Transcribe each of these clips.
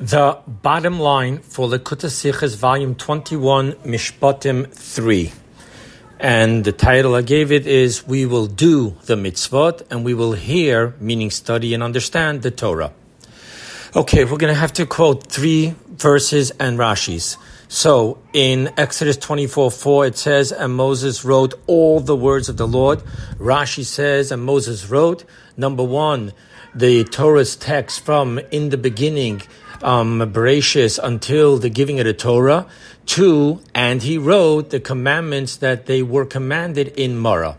The bottom line for Likkutei Sichos, volume 21, Mishpatim 3. And the title I gave it is We Will Do the Mitzvot and We Will Hear, meaning study and understand the Torah. Okay, we're going to have to quote three verses and Rashis. So in Exodus 24 4, it says, And Moses wrote all the words of the Lord. Rashi says, And Moses wrote, number one, the Torah's text from in the beginning um, Bereshis until the giving of the Torah. Two, and he wrote the commandments that they were commanded in Marah.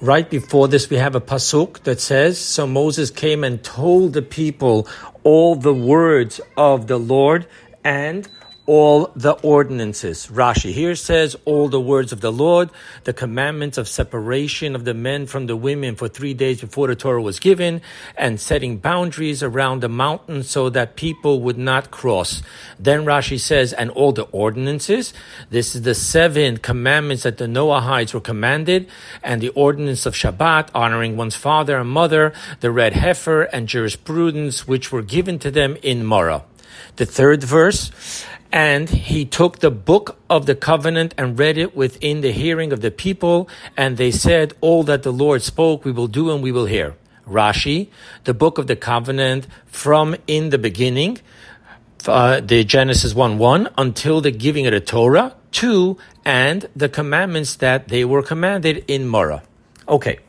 Right before this, we have a pasuk that says, "So Moses came and told the people all the words of the Lord and." All the ordinances. Rashi here says all the words of the Lord, the commandments of separation of the men from the women for three days before the Torah was given, and setting boundaries around the mountain so that people would not cross. Then Rashi says, and all the ordinances. This is the seven commandments that the Noahites were commanded, and the ordinance of Shabbat, honoring one's father and mother, the red heifer, and jurisprudence which were given to them in Marah. The third verse, and he took the book of the covenant and read it within the hearing of the people, and they said, All that the Lord spoke, we will do and we will hear. Rashi, the book of the covenant from in the beginning, uh, the Genesis 1 1, until the giving of the Torah, 2, and the commandments that they were commanded in Marah. Okay.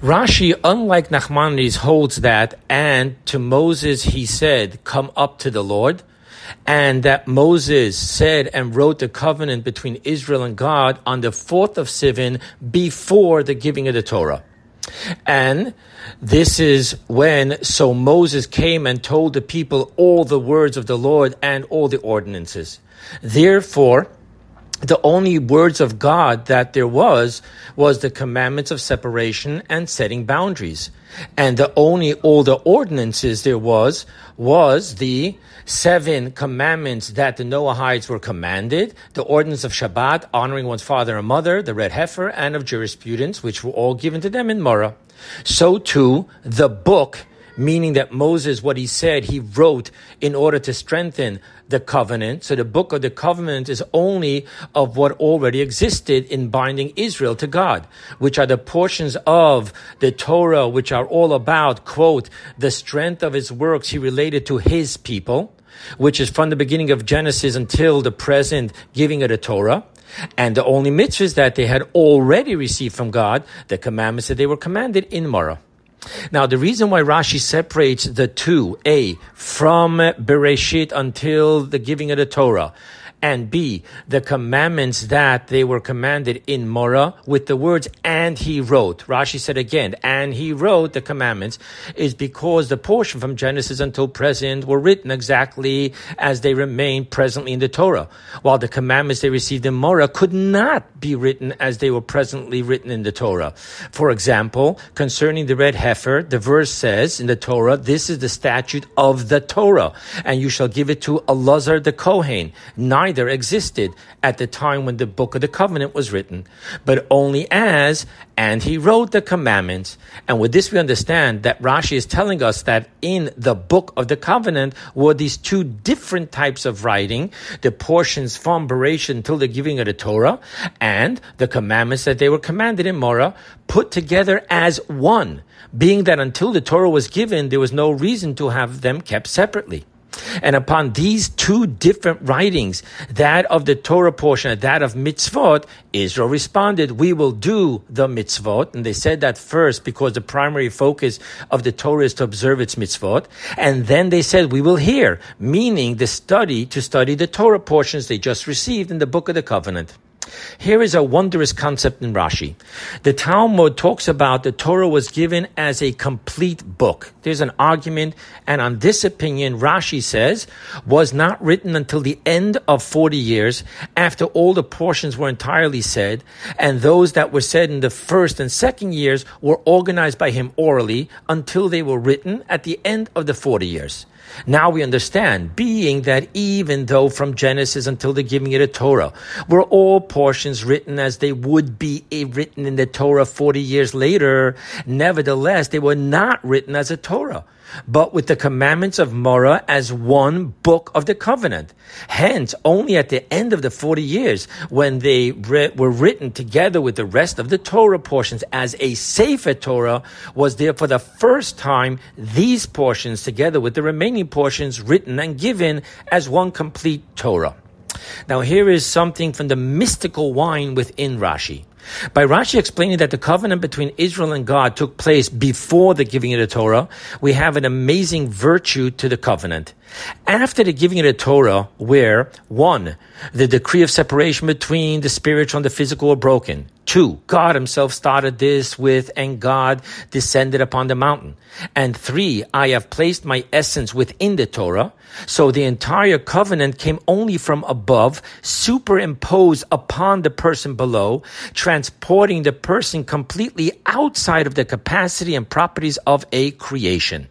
Rashi, unlike Nachmanides, holds that, and to Moses he said, Come up to the Lord and that Moses said and wrote the covenant between Israel and God on the fourth of Sivan before the giving of the Torah. And this is when so Moses came and told the people all the words of the Lord and all the ordinances. Therefore, the only words of God that there was was the commandments of separation and setting boundaries. And the only all the ordinances there was was the seven commandments that the Noahites were commanded, the ordinance of Shabbat, honoring one's father and mother, the red heifer, and of jurisprudence, which were all given to them in Marah. So too, the book meaning that Moses, what he said, he wrote in order to strengthen the covenant. So the book of the covenant is only of what already existed in binding Israel to God, which are the portions of the Torah which are all about, quote, the strength of his works he related to his people, which is from the beginning of Genesis until the present giving of the Torah. And the only mitzvahs that they had already received from God, the commandments that they were commanded in Marah. Now, the reason why Rashi separates the two, A, from Bereshit until the giving of the Torah, and B, the commandments that they were commanded in Mora with the words, and he wrote. Rashi said again, and he wrote the commandments, is because the portion from Genesis until present were written exactly as they remain presently in the Torah, while the commandments they received in Mora could not be written as they were presently written in the Torah. For example, concerning the red heifer, the verse says in the Torah, this is the statute of the Torah, and you shall give it to Elazar the Kohen. Neither neither existed at the time when the book of the covenant was written, but only as, and he wrote the commandments. And with this we understand that Rashi is telling us that in the book of the covenant were these two different types of writing, the portions from Bereshit until the giving of the Torah, and the commandments that they were commanded in Marah, put together as one, being that until the Torah was given, there was no reason to have them kept separately. And upon these two different writings, that of the Torah portion and that of mitzvot, Israel responded, we will do the mitzvot. And they said that first because the primary focus of the Torah is to observe its mitzvot. And then they said, we will hear, meaning the study to study the Torah portions they just received in the book of the covenant. Here is a wondrous concept in Rashi. The Talmud talks about the Torah was given as a complete book. There's an argument, and on this opinion, Rashi says, was not written until the end of 40 years, after all the portions were entirely said, and those that were said in the first and second years were organized by him orally until they were written at the end of the 40 years. Now we understand, being that even though from Genesis until the giving of the Torah were all portions written as they would be eh, written in the Torah 40 years later, nevertheless, they were not written as a Torah. But with the commandments of Morah as one book of the covenant. Hence, only at the end of the 40 years, when they re- were written together with the rest of the Torah portions as a Sefer Torah, was there for the first time these portions together with the remaining portions written and given as one complete Torah. Now, here is something from the mystical wine within Rashi. By Rashi explaining that the covenant between Israel and God took place before the giving of the Torah, we have an amazing virtue to the covenant. After the giving of the Torah, where one, the decree of separation between the spiritual and the physical were broken. Two, God himself started this with, and God descended upon the mountain. And three, I have placed my essence within the Torah. So the entire covenant came only from above, superimposed upon the person below, transporting the person completely outside of the capacity and properties of a creation.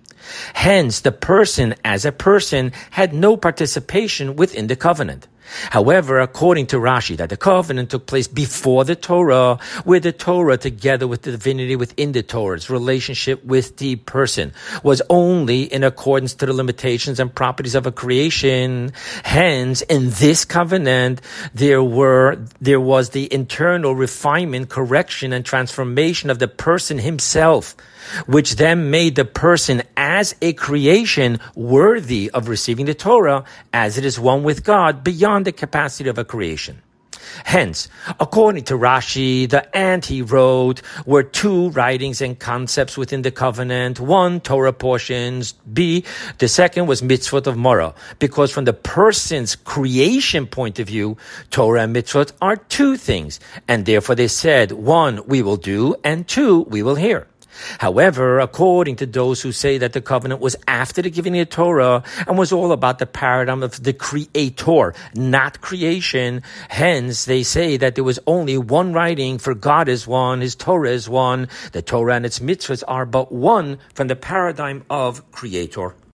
Hence, the person as a person had no participation within the covenant. However, according to Rashi, that the covenant took place before the Torah, where the Torah, together with the divinity within the Torah's relationship with the person, was only in accordance to the limitations and properties of a creation. Hence, in this covenant, there were, there was the internal refinement, correction, and transformation of the person himself which then made the person as a creation worthy of receiving the Torah as it is one with God beyond the capacity of a creation. Hence, according to Rashi, the and he wrote were two writings and concepts within the covenant. One, Torah portions. B, the second was mitzvot of Morah. Because from the person's creation point of view, Torah and mitzvot are two things. And therefore they said, one, we will do, and two, we will hear. However, according to those who say that the covenant was after the giving of the Torah and was all about the paradigm of the creator, not creation, hence they say that there was only one writing for God is one, His Torah is one, the Torah and its mitzvahs are but one from the paradigm of creator.